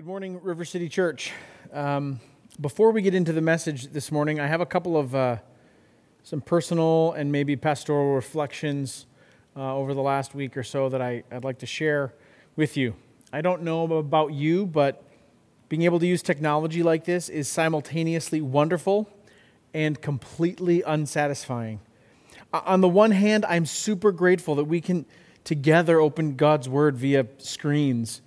Good morning, River City Church. Um, before we get into the message this morning, I have a couple of uh, some personal and maybe pastoral reflections uh, over the last week or so that I, I'd like to share with you. I don't know about you, but being able to use technology like this is simultaneously wonderful and completely unsatisfying. On the one hand, I'm super grateful that we can together open God's Word via screens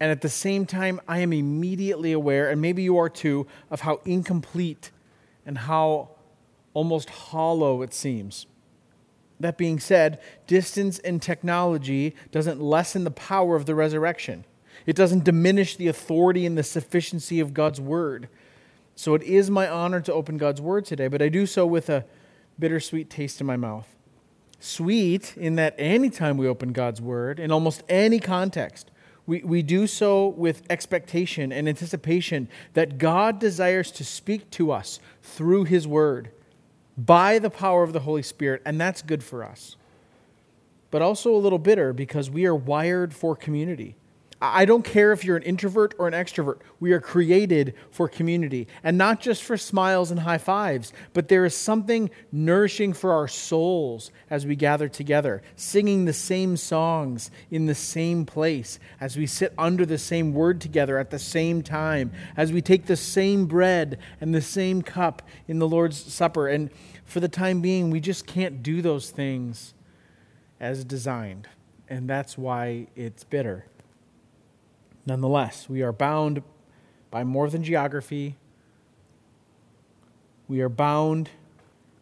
and at the same time, I am immediately aware, and maybe you are too, of how incomplete and how almost hollow it seems. That being said, distance and technology doesn't lessen the power of the resurrection. It doesn't diminish the authority and the sufficiency of God's word. So it is my honor to open God's word today, but I do so with a bittersweet taste in my mouth. Sweet in that anytime we open God's word, in almost any context, we, we do so with expectation and anticipation that God desires to speak to us through His Word by the power of the Holy Spirit, and that's good for us. But also a little bitter because we are wired for community. I don't care if you're an introvert or an extrovert. We are created for community and not just for smiles and high fives, but there is something nourishing for our souls as we gather together, singing the same songs in the same place, as we sit under the same word together at the same time, as we take the same bread and the same cup in the Lord's Supper. And for the time being, we just can't do those things as designed. And that's why it's bitter. Nonetheless, we are bound by more than geography. We are bound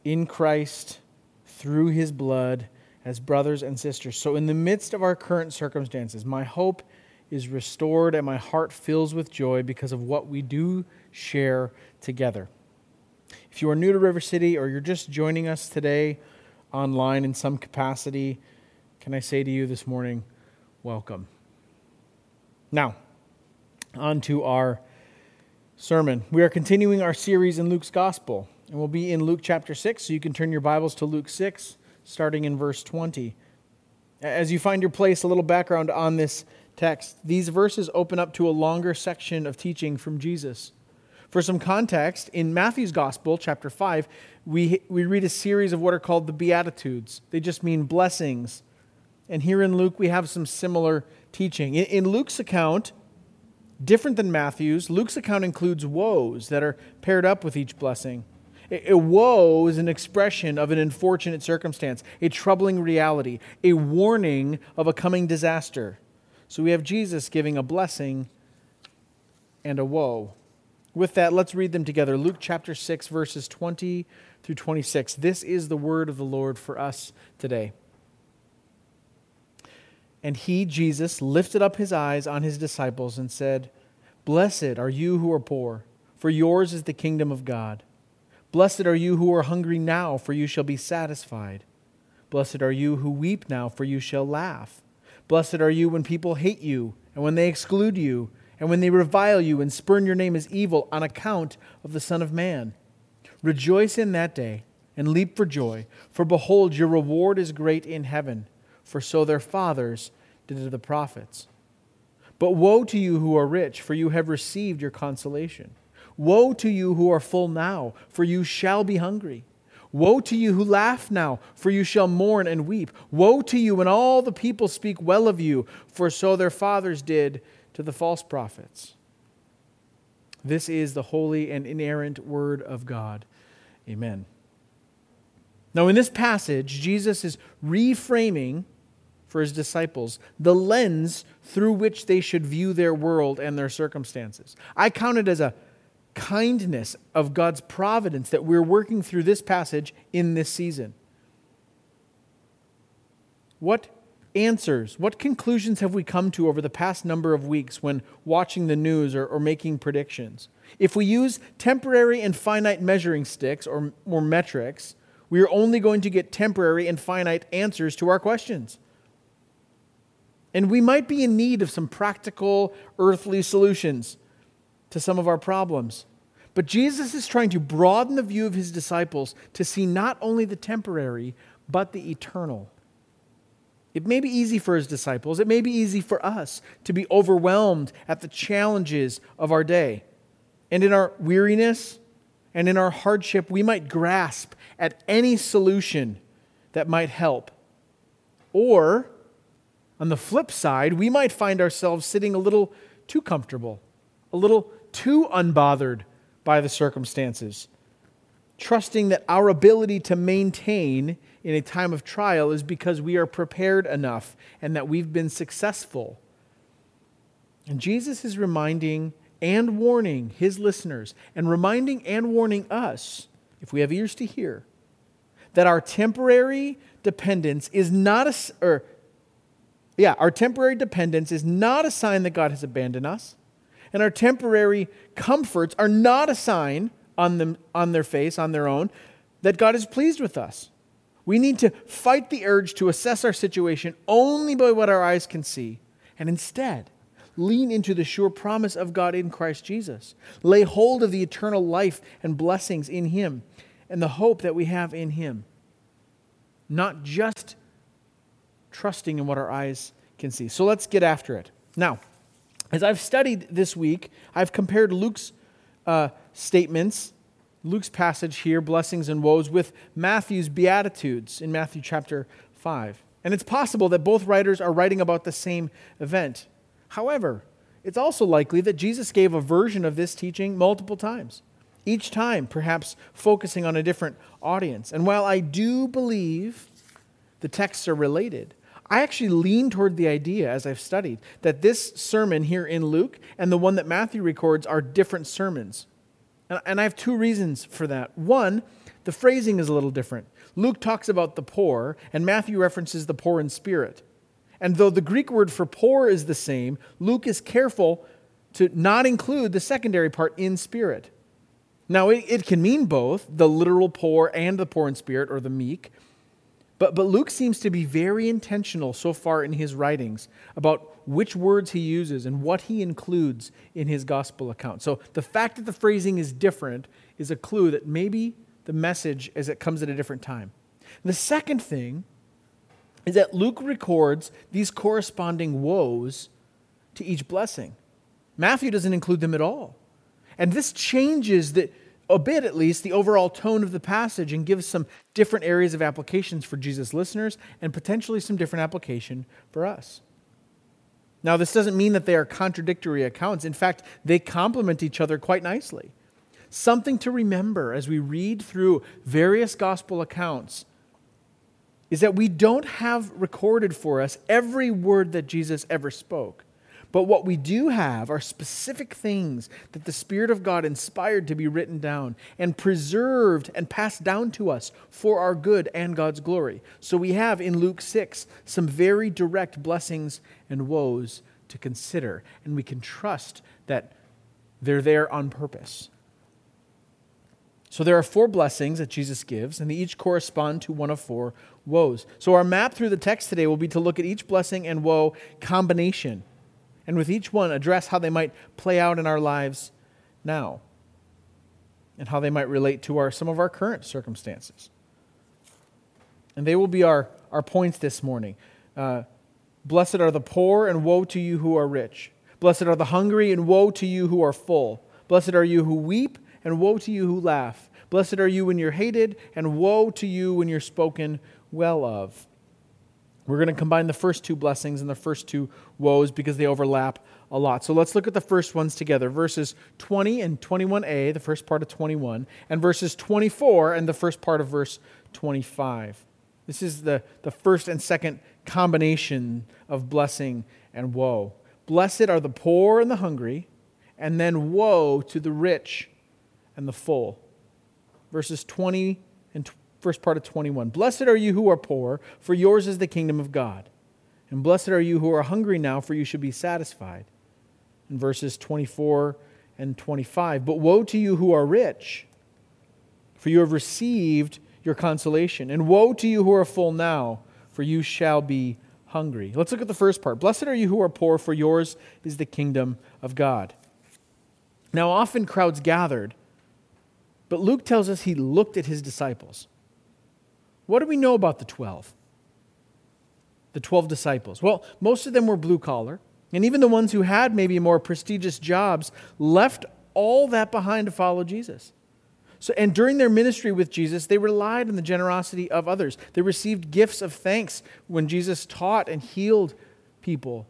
in Christ through his blood as brothers and sisters. So, in the midst of our current circumstances, my hope is restored and my heart fills with joy because of what we do share together. If you are new to River City or you're just joining us today online in some capacity, can I say to you this morning, welcome. Now, on to our sermon. We are continuing our series in Luke's Gospel, and we'll be in Luke chapter 6, so you can turn your Bibles to Luke 6, starting in verse 20. As you find your place, a little background on this text. These verses open up to a longer section of teaching from Jesus. For some context, in Matthew's Gospel, chapter 5, we, we read a series of what are called the Beatitudes. They just mean blessings. And here in Luke, we have some similar teaching. In, in Luke's account, different than Matthew's, Luke's account includes woes that are paired up with each blessing. A, a woe is an expression of an unfortunate circumstance, a troubling reality, a warning of a coming disaster. So we have Jesus giving a blessing and a woe. With that, let's read them together. Luke chapter 6, verses 20 through 26. This is the word of the Lord for us today. And he, Jesus, lifted up his eyes on his disciples and said, Blessed are you who are poor, for yours is the kingdom of God. Blessed are you who are hungry now, for you shall be satisfied. Blessed are you who weep now, for you shall laugh. Blessed are you when people hate you, and when they exclude you, and when they revile you and spurn your name as evil on account of the Son of Man. Rejoice in that day, and leap for joy, for behold, your reward is great in heaven for so their fathers did to the prophets. But woe to you who are rich, for you have received your consolation. Woe to you who are full now, for you shall be hungry. Woe to you who laugh now, for you shall mourn and weep. Woe to you when all the people speak well of you, for so their fathers did to the false prophets. This is the holy and inerrant word of God. Amen. Now, in this passage, Jesus is reframing for his disciples, the lens through which they should view their world and their circumstances. I count it as a kindness of God's providence that we're working through this passage in this season. What answers, what conclusions have we come to over the past number of weeks when watching the news or, or making predictions? If we use temporary and finite measuring sticks or, or metrics, we are only going to get temporary and finite answers to our questions. And we might be in need of some practical earthly solutions to some of our problems. But Jesus is trying to broaden the view of his disciples to see not only the temporary, but the eternal. It may be easy for his disciples, it may be easy for us to be overwhelmed at the challenges of our day. And in our weariness and in our hardship, we might grasp at any solution that might help. Or, on the flip side, we might find ourselves sitting a little too comfortable, a little too unbothered by the circumstances, trusting that our ability to maintain in a time of trial is because we are prepared enough and that we've been successful. And Jesus is reminding and warning his listeners and reminding and warning us, if we have ears to hear, that our temporary dependence is not a, or, yeah, our temporary dependence is not a sign that God has abandoned us. And our temporary comforts are not a sign on, them, on their face, on their own, that God is pleased with us. We need to fight the urge to assess our situation only by what our eyes can see, and instead lean into the sure promise of God in Christ Jesus. Lay hold of the eternal life and blessings in Him and the hope that we have in Him. Not just trusting in what our eyes can see. So let's get after it. Now, as I've studied this week, I've compared Luke's uh, statements Luke's passage here, blessings and woes, with Matthew's Beatitudes in Matthew chapter 5. And it's possible that both writers are writing about the same event. However, it's also likely that Jesus gave a version of this teaching multiple times, each time perhaps focusing on a different audience. And while I do believe the texts are related, I actually lean toward the idea, as I've studied, that this sermon here in Luke and the one that Matthew records are different sermons. And I have two reasons for that. One, the phrasing is a little different. Luke talks about the poor, and Matthew references the poor in spirit. And though the Greek word for poor is the same, Luke is careful to not include the secondary part in spirit. Now, it, it can mean both the literal poor and the poor in spirit, or the meek. But, but Luke seems to be very intentional so far in his writings about which words he uses and what he includes in his gospel account. So the fact that the phrasing is different is a clue that maybe the message as it comes at a different time. The second thing is that Luke records these corresponding woes to each blessing. Matthew doesn't include them at all. And this changes the, a bit at least, the overall tone of the passage and gives some different areas of applications for Jesus' listeners and potentially some different application for us. Now, this doesn't mean that they are contradictory accounts. In fact, they complement each other quite nicely. Something to remember as we read through various gospel accounts is that we don't have recorded for us every word that Jesus ever spoke. But what we do have are specific things that the Spirit of God inspired to be written down and preserved and passed down to us for our good and God's glory. So we have in Luke 6 some very direct blessings and woes to consider, and we can trust that they're there on purpose. So there are four blessings that Jesus gives, and they each correspond to one of four woes. So our map through the text today will be to look at each blessing and woe combination and with each one address how they might play out in our lives now and how they might relate to our, some of our current circumstances. And they will be our, our points this morning. Uh, Blessed are the poor, and woe to you who are rich. Blessed are the hungry, and woe to you who are full. Blessed are you who weep, and woe to you who laugh. Blessed are you when you're hated, and woe to you when you're spoken well of. We're going to combine the first two blessings and the first two woes because they overlap a lot. So let's look at the first ones together verses 20 and 21a, the first part of 21, and verses 24 and the first part of verse 25. This is the, the first and second combination of blessing and woe. Blessed are the poor and the hungry, and then woe to the rich and the full. Verses 20 and first part of 21. Blessed are you who are poor, for yours is the kingdom of God. And blessed are you who are hungry now, for you should be satisfied. In verses 24 and 25. But woe to you who are rich, for you have received your consolation. And woe to you who are full now, for you shall be hungry. Let's look at the first part. Blessed are you who are poor, for yours is the kingdom of God. Now, often crowds gathered, but Luke tells us he looked at his disciples. What do we know about the 12? the 12 disciples? Well, most of them were blue collar, and even the ones who had maybe more prestigious jobs left all that behind to follow Jesus. So, and during their ministry with Jesus, they relied on the generosity of others. They received gifts of thanks when Jesus taught and healed people,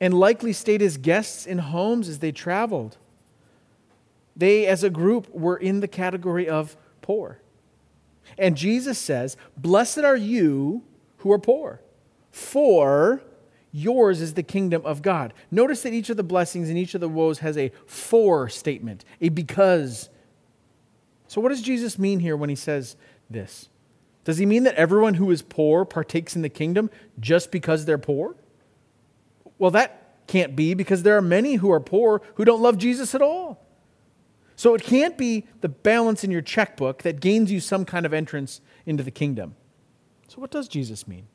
and likely stayed as guests in homes as they traveled. They, as a group, were in the category of poor. And Jesus says, Blessed are you who are poor, for yours is the kingdom of God. Notice that each of the blessings and each of the woes has a for statement, a because. So, what does Jesus mean here when he says this? Does he mean that everyone who is poor partakes in the kingdom just because they're poor? Well, that can't be because there are many who are poor who don't love Jesus at all. So it can't be the balance in your checkbook that gains you some kind of entrance into the kingdom. So, what does Jesus mean?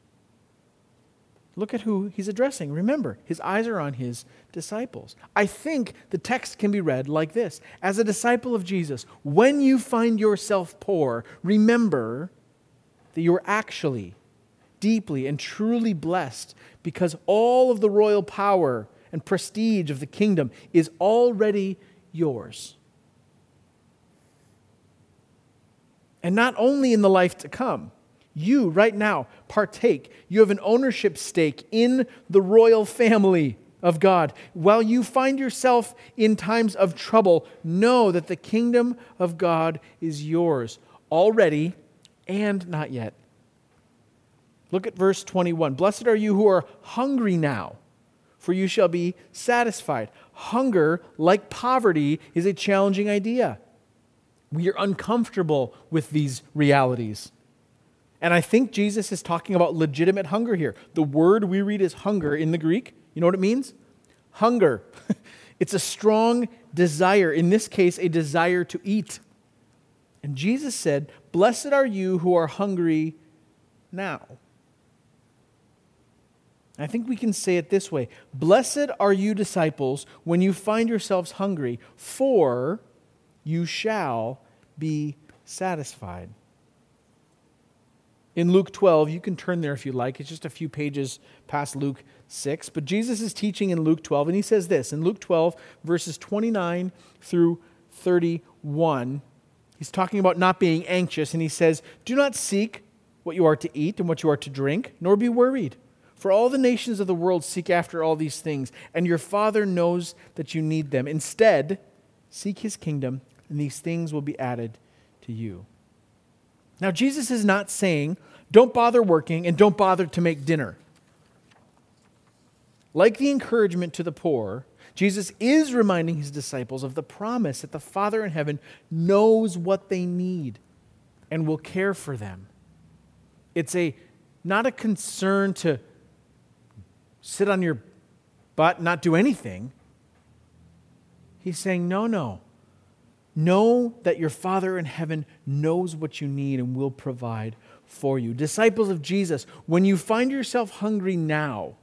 Look at who he's addressing. Remember, his eyes are on his disciples. I think the text can be read like this As a disciple of Jesus, when you find yourself poor, remember that you're actually deeply and truly blessed because all of the royal power and prestige of the kingdom is already yours. And not only in the life to come, you right now partake. You have an ownership stake in the royal family of God. While you find yourself in times of trouble, know that the kingdom of God is yours already and not yet. Look at verse 21. Blessed are you who are hungry now, for you shall be satisfied. Hunger, like poverty, is a challenging idea. We are uncomfortable with these realities. And I think Jesus is talking about legitimate hunger here. The word we read is hunger in the Greek. You know what it means? Hunger. it's a strong desire, in this case, a desire to eat. And Jesus said, Blessed are you who are hungry now. I think we can say it this way Blessed are you, disciples, when you find yourselves hungry, for you shall be satisfied. In Luke 12, you can turn there if you like. It's just a few pages past Luke 6. But Jesus is teaching in Luke 12, and he says this in Luke 12, verses 29 through 31. He's talking about not being anxious, and he says, Do not seek what you are to eat and what you are to drink, nor be worried. For all the nations of the world seek after all these things, and your Father knows that you need them. Instead, seek his kingdom and these things will be added to you. Now, Jesus is not saying, don't bother working and don't bother to make dinner. Like the encouragement to the poor, Jesus is reminding his disciples of the promise that the Father in heaven knows what they need and will care for them. It's a not a concern to sit on your butt, not do anything. He's saying, no, no. Know that your Father in heaven knows what you need and will provide for you. Disciples of Jesus, when you find yourself hungry now,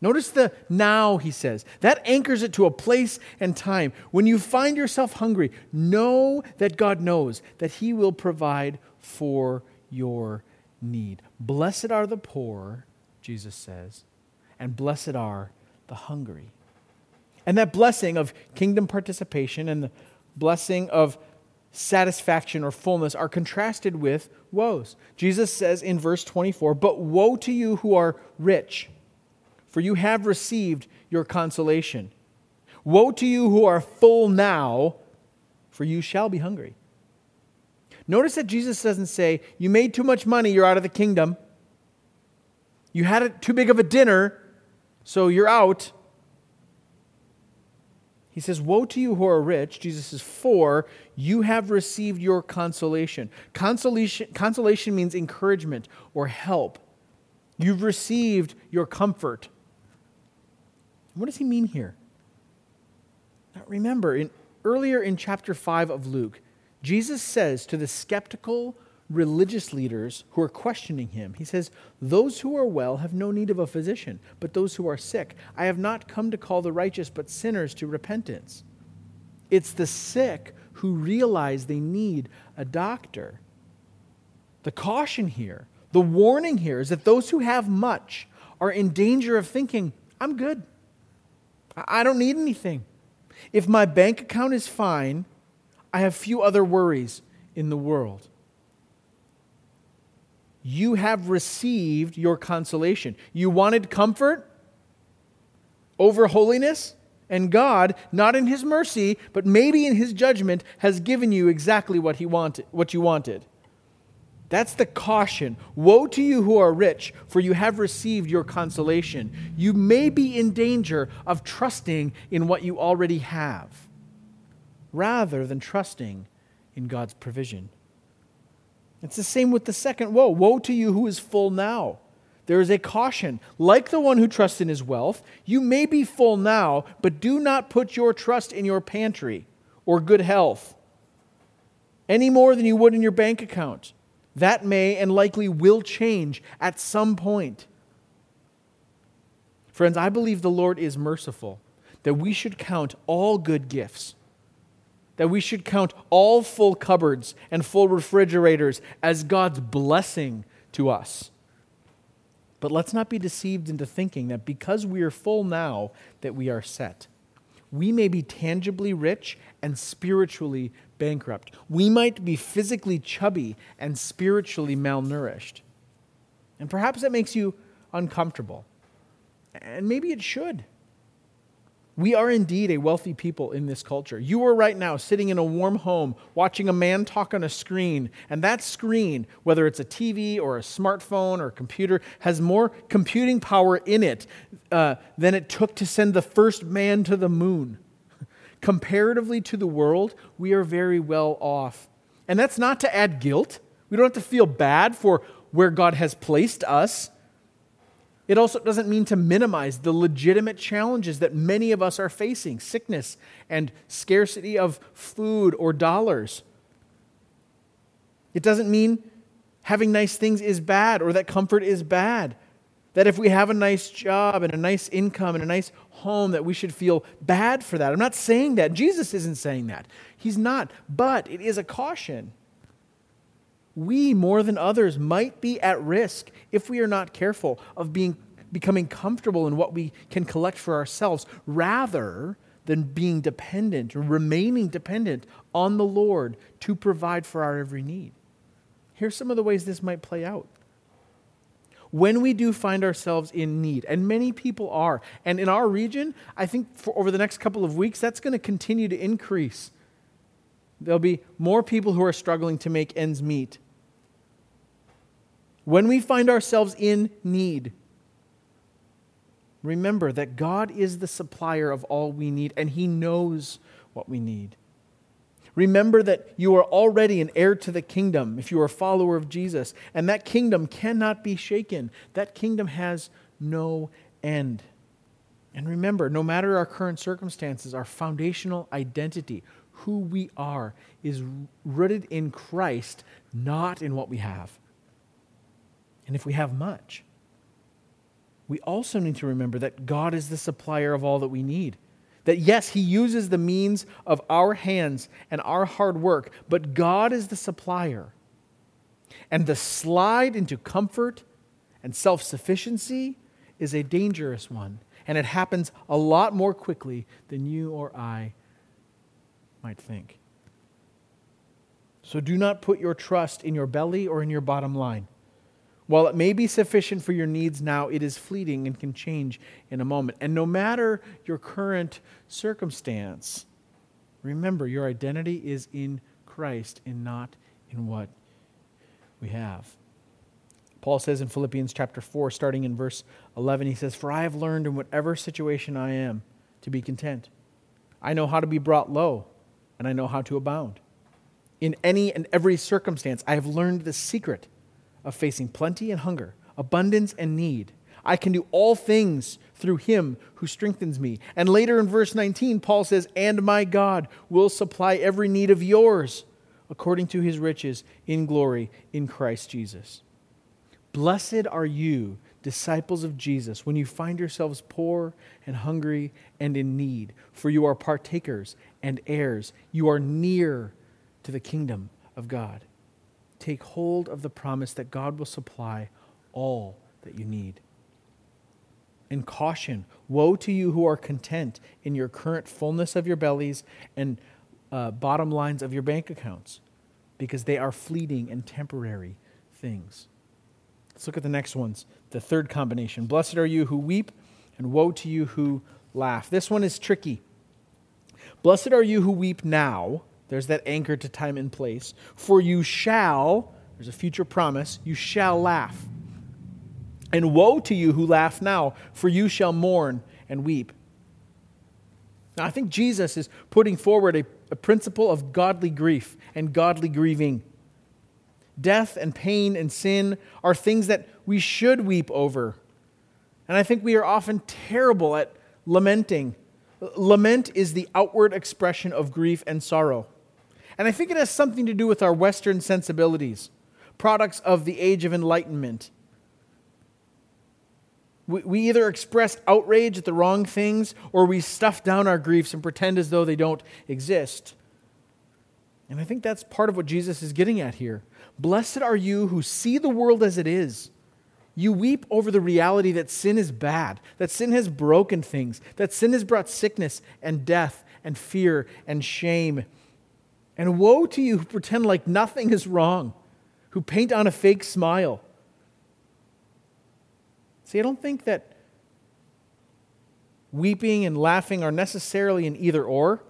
notice the now, he says. That anchors it to a place and time. When you find yourself hungry, know that God knows that He will provide for your need. Blessed are the poor, Jesus says, and blessed are the hungry. And that blessing of kingdom participation and the blessing of satisfaction or fullness are contrasted with woes. Jesus says in verse 24, But woe to you who are rich, for you have received your consolation. Woe to you who are full now, for you shall be hungry. Notice that Jesus doesn't say, You made too much money, you're out of the kingdom. You had a, too big of a dinner, so you're out. He says, Woe to you who are rich. Jesus says, For you have received your consolation. Consolation, consolation means encouragement or help. You've received your comfort. What does he mean here? Now remember, in, earlier in chapter 5 of Luke, Jesus says to the skeptical religious leaders who are questioning him. He says, Those who are well have no need of a physician, but those who are sick. I have not come to call the righteous, but sinners to repentance. It's the sick who realize they need a doctor. The caution here The warning here is that those who have much are in danger of thinking, I'm good. I don't need anything. If my bank account is fine, I have few other worries in the world. You have received your consolation. You wanted comfort over holiness? And God, not in his mercy, but maybe in his judgment, has given you exactly what he wanted, what you wanted. That's the caution. Woe to you who are rich, for you have received your consolation. You may be in danger of trusting in what you already have, rather than trusting in God's provision. It's the same with the second woe. Woe to you who is full now. There is a caution. Like the one who trusts in his wealth, you may be full now, but do not put your trust in your pantry or good health any more than you would in your bank account. That may and likely will change at some point. Friends, I believe the Lord is merciful, that we should count all good gifts, that we should count all full cupboards and full refrigerators as God's blessing to us. But let's not be deceived into thinking that because we are full now, that we are set. We may be tangibly rich and spiritually bankrupt. We might be physically chubby and spiritually malnourished. And perhaps that makes you uncomfortable. And maybe it should. We are indeed a wealthy people in this culture. You are right now sitting in a warm home watching a man talk on a screen, and that screen, whether it's a TV or a smartphone or a computer, has more computing power in it uh, than it took to send the first man to the moon. Comparatively to the world, we are very well off. And that's not to add guilt. We don't have to feel bad for where God has placed us. It also doesn't mean to minimize the legitimate challenges that many of us are facing sickness and scarcity of food or dollars. It doesn't mean having nice things is bad or that comfort is bad. That if we have a nice job and a nice income and a nice home, that we should feel bad for that. I'm not saying that. Jesus isn't saying that. He's not. But it is a caution we, more than others, might be at risk if we are not careful of being, becoming comfortable in what we can collect for ourselves rather than being dependent or remaining dependent on the Lord to provide for our every need. Here's some of the ways this might play out. When we do find ourselves in need, and many people are, and in our region, I think for over the next couple of weeks, that's going to continue to increase. There'll be more people who are struggling to make ends meet when we find ourselves in need, remember that God is the supplier of all we need and He knows what we need. Remember that you are already an heir to the kingdom if you are a follower of Jesus, and that kingdom cannot be shaken. That kingdom has no end. And remember, no matter our current circumstances, our foundational identity, who we are, is rooted in Christ, not in what we have and if we have much. We also need to remember that God is the supplier of all that we need. That yes, He uses the means of our hands and our hard work, but God is the supplier. And the slide into comfort and self sufficiency is a dangerous one. And it happens a lot more quickly than you or I might think. So do not put your trust in your belly or in your bottom line. While it may be sufficient for your needs now, it is fleeting and can change in a moment. And no matter your current circumstance, remember your identity is in Christ and not in what we have. Paul says in Philippians chapter 4, starting in verse 11, he says, For I have learned in whatever situation I am to be content. I know how to be brought low, and I know how to abound. In any and every circumstance, I have learned the secret of facing plenty and hunger, abundance and need. I can do all things through him who strengthens me. And later in verse 19, Paul says, And my God will supply every need of yours according to his riches in glory in Christ Jesus. Blessed are you, disciples of Jesus, when you find yourselves poor and hungry and in need, for you are partakers and heirs. You are near to the kingdom of God. Take hold of the promise that God will supply all that you need. And caution Woe to you who are content in your current fullness of your bellies and uh, bottom lines of your bank accounts, because they are fleeting and temporary things. Let's look at the next ones. The third combination Blessed are you who weep, and woe to you who laugh. This one is tricky. Blessed are you who weep now. There's that anchor to time and place. For you shall, there's a future promise, you shall laugh. And woe to you who laugh now, for you shall mourn and weep. Now, I think Jesus is putting forward a, a principle of godly grief and godly grieving. Death and pain and sin are things that we should weep over. And I think we are often terrible at lamenting. Lament is the outward expression of grief and sorrow. And I think it has something to do with our Western sensibilities, products of the age of enlightenment. We, we either express outrage at the wrong things or we stuff down our griefs and pretend as though they don't exist. And I think that's part of what Jesus is getting at here. Blessed are you who see the world as it is. You weep over the reality that sin is bad, that sin has broken things, that sin has brought sickness and death and fear and shame. And woe to you who pretend like nothing is wrong, who paint on a fake smile. See, I don't think that weeping and laughing are necessarily an either or.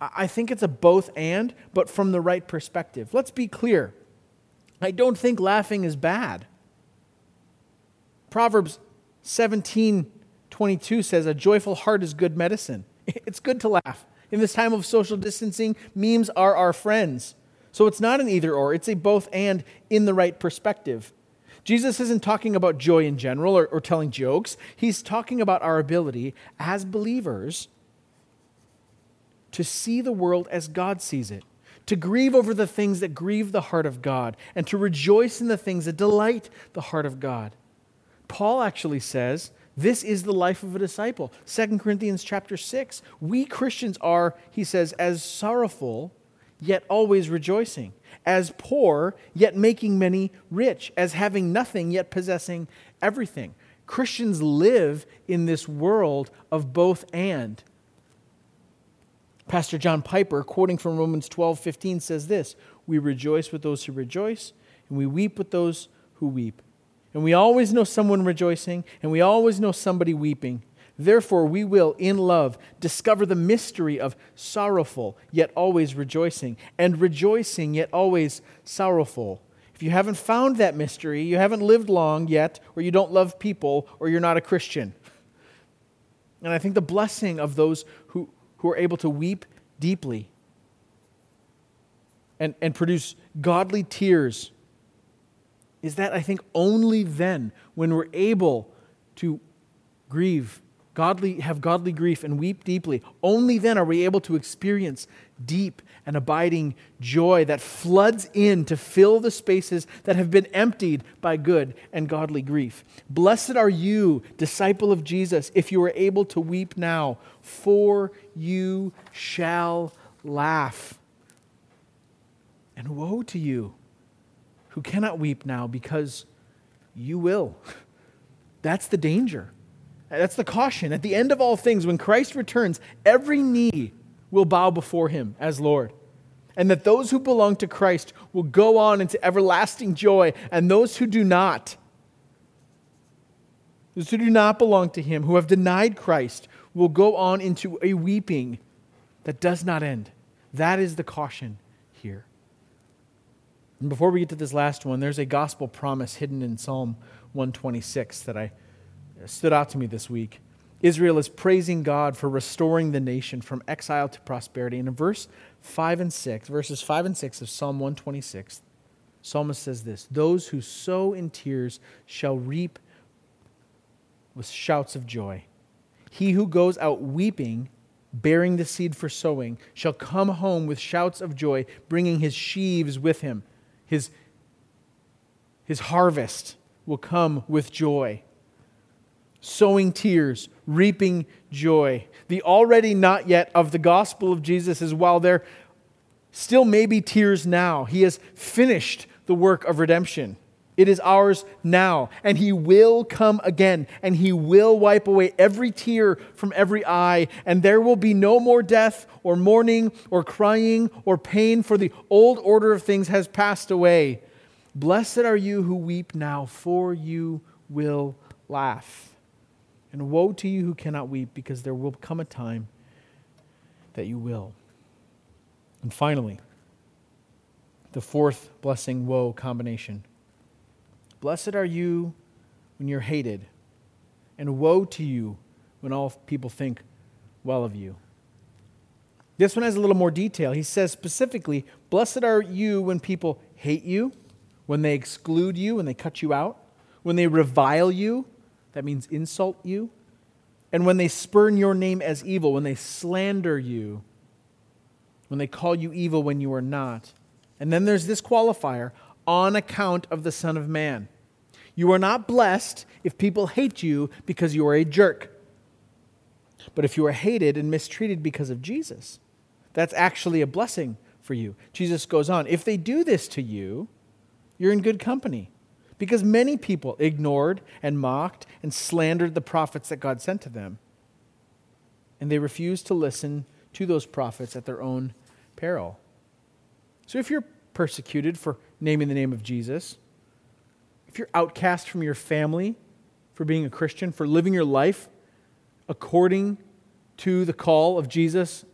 I think it's a both and, but from the right perspective. Let's be clear. I don't think laughing is bad. Proverbs 17 22 says, A joyful heart is good medicine. It's good to laugh. In this time of social distancing, memes are our friends. So it's not an either or, it's a both and in the right perspective. Jesus isn't talking about joy in general or, or telling jokes. He's talking about our ability as believers to see the world as God sees it, to grieve over the things that grieve the heart of God, and to rejoice in the things that delight the heart of God. Paul actually says, this is the life of a disciple. 2 Corinthians chapter 6. We Christians are, he says, as sorrowful, yet always rejoicing, as poor, yet making many rich, as having nothing, yet possessing everything. Christians live in this world of both and. Pastor John Piper, quoting from Romans 12 15, says this We rejoice with those who rejoice, and we weep with those who weep. And we always know someone rejoicing, and we always know somebody weeping. Therefore, we will, in love, discover the mystery of sorrowful, yet always rejoicing, and rejoicing, yet always sorrowful. If you haven't found that mystery, you haven't lived long yet, or you don't love people, or you're not a Christian. And I think the blessing of those who, who are able to weep deeply and, and produce godly tears is that I think only then, when we're able to grieve, godly, have godly grief and weep deeply, only then are we able to experience deep and abiding joy that floods in to fill the spaces that have been emptied by good and godly grief. Blessed are you, disciple of Jesus, if you are able to weep now, for you shall laugh. And woe to you who cannot weep now because you will. That's the danger. That's the caution. At the end of all things, when Christ returns, every knee will bow before him as Lord. And that those who belong to Christ will go on into everlasting joy, and those who do not, those who do not belong to him, who have denied Christ, will go on into a weeping that does not end. That is the caution here. And before we get to this last one, there's a gospel promise hidden in Psalm 126 that I uh, stood out to me this week. Israel is praising God for restoring the nation from exile to prosperity. And in verse 5 and 6, verses 5 and 6 of Psalm 126, psalmist says this Those who sow in tears shall reap with shouts of joy. He who goes out weeping, bearing the seed for sowing, shall come home with shouts of joy, bringing his sheaves with him his, his harvest will come with joy. Sowing tears, reaping joy. The already not yet of the gospel of Jesus is while there still may be tears now, he has finished the work of redemption. It is ours now, and He will come again, and He will wipe away every tear from every eye, and there will be no more death, or mourning, or crying, or pain, for the old order of things has passed away. Blessed are you who weep now, for you will laugh. And woe to you who cannot weep, because there will come a time that you will. And finally, the fourth blessing woe combination. Blessed are you when you're hated, and woe to you when all people think well of you. This one has a little more detail. He says specifically, Blessed are you when people hate you, when they exclude you, when they cut you out, when they revile you, that means insult you, and when they spurn your name as evil, when they slander you, when they call you evil when you are not. And then there's this qualifier on account of the Son of Man. You are not blessed if people hate you because you are a jerk. But if you are hated and mistreated because of Jesus, that's actually a blessing for you. Jesus goes on, if they do this to you, you're in good company. Because many people ignored and mocked and slandered the prophets that God sent to them. And they refused to listen to those prophets at their own peril. So if you're persecuted for naming the name of Jesus, if you're outcast from your family for being a Christian, for living your life according to the call of Jesus,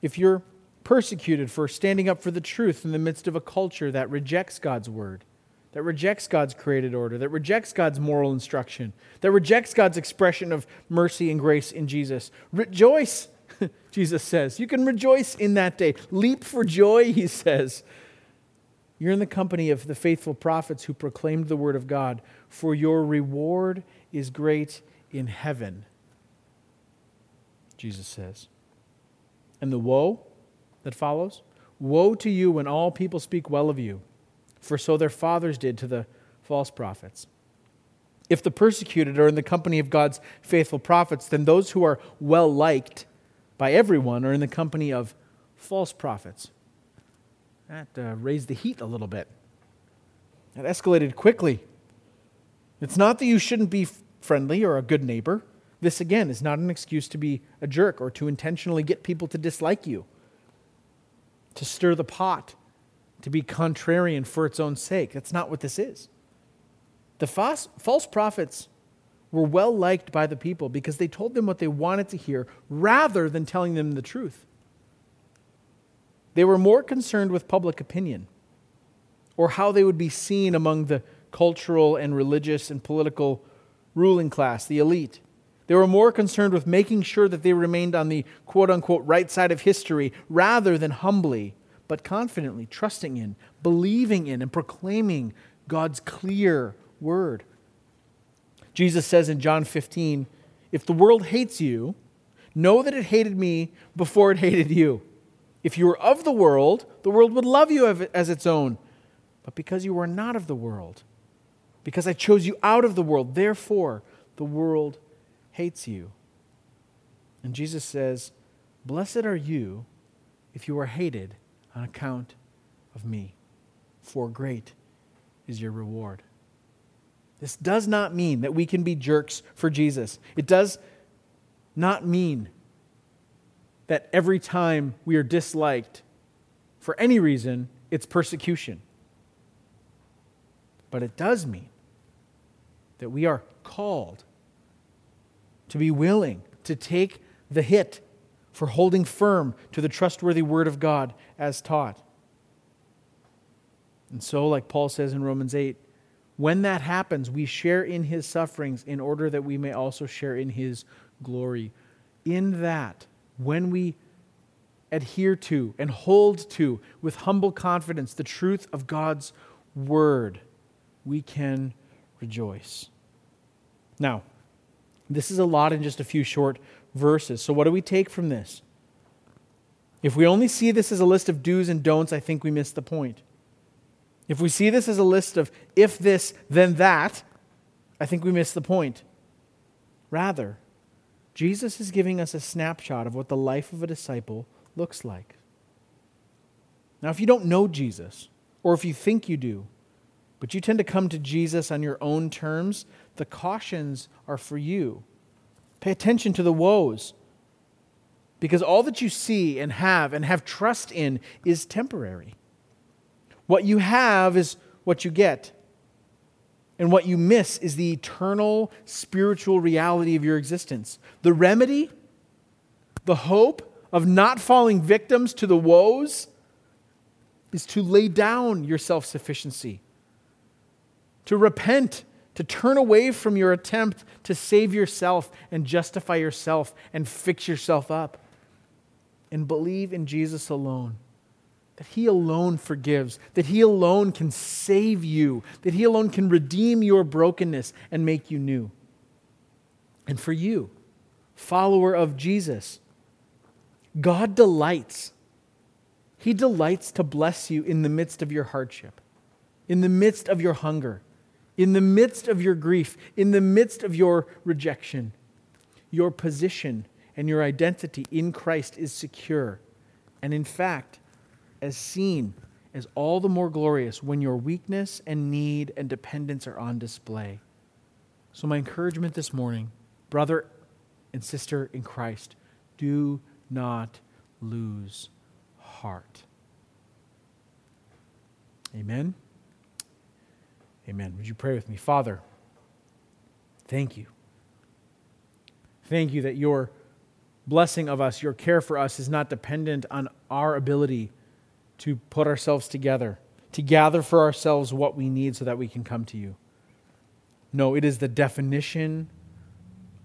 if you're persecuted for standing up for the truth in the midst of a culture that rejects God's word, that rejects God's created order, that rejects God's moral instruction, that rejects God's expression of mercy and grace in Jesus, rejoice, Jesus says. You can rejoice in that day. Leap for joy, he says, you're in the company of the faithful prophets who proclaimed the word of God, for your reward is great in heaven, Jesus says. And the woe that follows Woe to you when all people speak well of you, for so their fathers did to the false prophets. If the persecuted are in the company of God's faithful prophets, then those who are well liked by everyone are in the company of false prophets. That uh, raised the heat a little bit. It escalated quickly. It's not that you shouldn't be friendly or a good neighbor. This, again, is not an excuse to be a jerk or to intentionally get people to dislike you, to stir the pot, to be contrarian for its own sake. That's not what this is. The false, false prophets were well liked by the people because they told them what they wanted to hear rather than telling them the truth. They were more concerned with public opinion or how they would be seen among the cultural and religious and political ruling class, the elite. They were more concerned with making sure that they remained on the quote unquote right side of history rather than humbly, but confidently trusting in, believing in, and proclaiming God's clear word. Jesus says in John 15, If the world hates you, know that it hated me before it hated you. If you were of the world, the world would love you as its own. But because you are not of the world, because I chose you out of the world, therefore the world hates you. And Jesus says, Blessed are you if you are hated on account of me, for great is your reward. This does not mean that we can be jerks for Jesus. It does not mean that every time we are disliked for any reason, it's persecution. But it does mean that we are called to be willing to take the hit for holding firm to the trustworthy word of God as taught. And so, like Paul says in Romans 8, when that happens, we share in his sufferings in order that we may also share in his glory. In that, when we adhere to and hold to with humble confidence the truth of God's word, we can rejoice. Now, this is a lot in just a few short verses. So, what do we take from this? If we only see this as a list of do's and don'ts, I think we miss the point. If we see this as a list of if this, then that, I think we miss the point. Rather, Jesus is giving us a snapshot of what the life of a disciple looks like. Now, if you don't know Jesus, or if you think you do, but you tend to come to Jesus on your own terms, the cautions are for you. Pay attention to the woes. Because all that you see and have and have trust in is temporary. What you have is what you get. And what you miss is the eternal spiritual reality of your existence. The remedy, the hope of not falling victims to the woes, is to lay down your self sufficiency, to repent, to turn away from your attempt to save yourself and justify yourself and fix yourself up, and believe in Jesus alone that He alone forgives, that He alone can save you, that He alone can redeem your brokenness and make you new. And for you, follower of Jesus, God delights. He delights to bless you in the midst of your hardship, in the midst of your hunger, in the midst of your grief, in the midst of your rejection. Your position and your identity in Christ is secure. And in fact, as seen as all the more glorious when your weakness and need and dependence are on display. So, my encouragement this morning, brother and sister in Christ, do not lose heart. Amen. Amen. Would you pray with me? Father, thank you. Thank you that your blessing of us, your care for us, is not dependent on our ability to put ourselves together, to gather for ourselves what we need so that we can come to you. No, it is the definition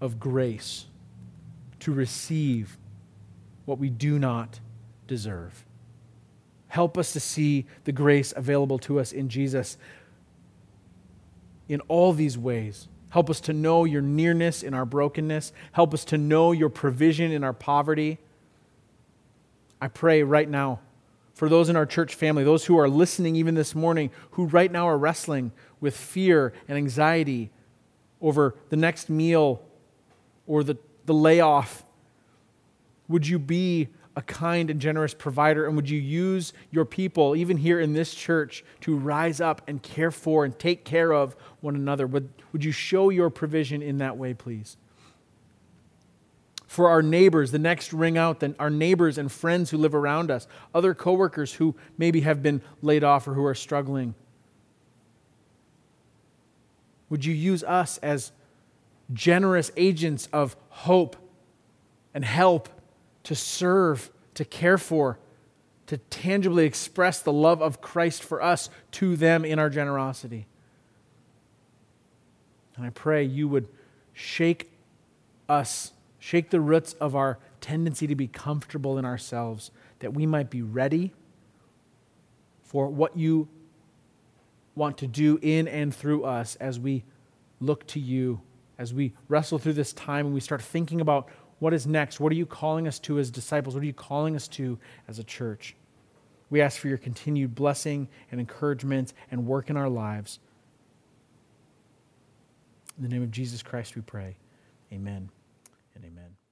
of grace to receive what we do not deserve. Help us to see the grace available to us in Jesus in all these ways. Help us to know your nearness in our brokenness. Help us to know your provision in our poverty. I pray right now for those in our church family, those who are listening even this morning, who right now are wrestling with fear and anxiety over the next meal or the, the layoff. Would you be a kind and generous provider? And would you use your people, even here in this church, to rise up and care for and take care of one another? Would, would you show your provision in that way, please? For our neighbors, the next ring out, then our neighbors and friends who live around us, other coworkers who maybe have been laid off or who are struggling. Would you use us as generous agents of hope and help to serve, to care for, to tangibly express the love of Christ for us to them in our generosity? And I pray you would shake us Shake the roots of our tendency to be comfortable in ourselves, that we might be ready for what you want to do in and through us as we look to you, as we wrestle through this time and we start thinking about what is next. What are you calling us to as disciples? What are you calling us to as a church? We ask for your continued blessing and encouragement and work in our lives. In the name of Jesus Christ, we pray. Amen and amen.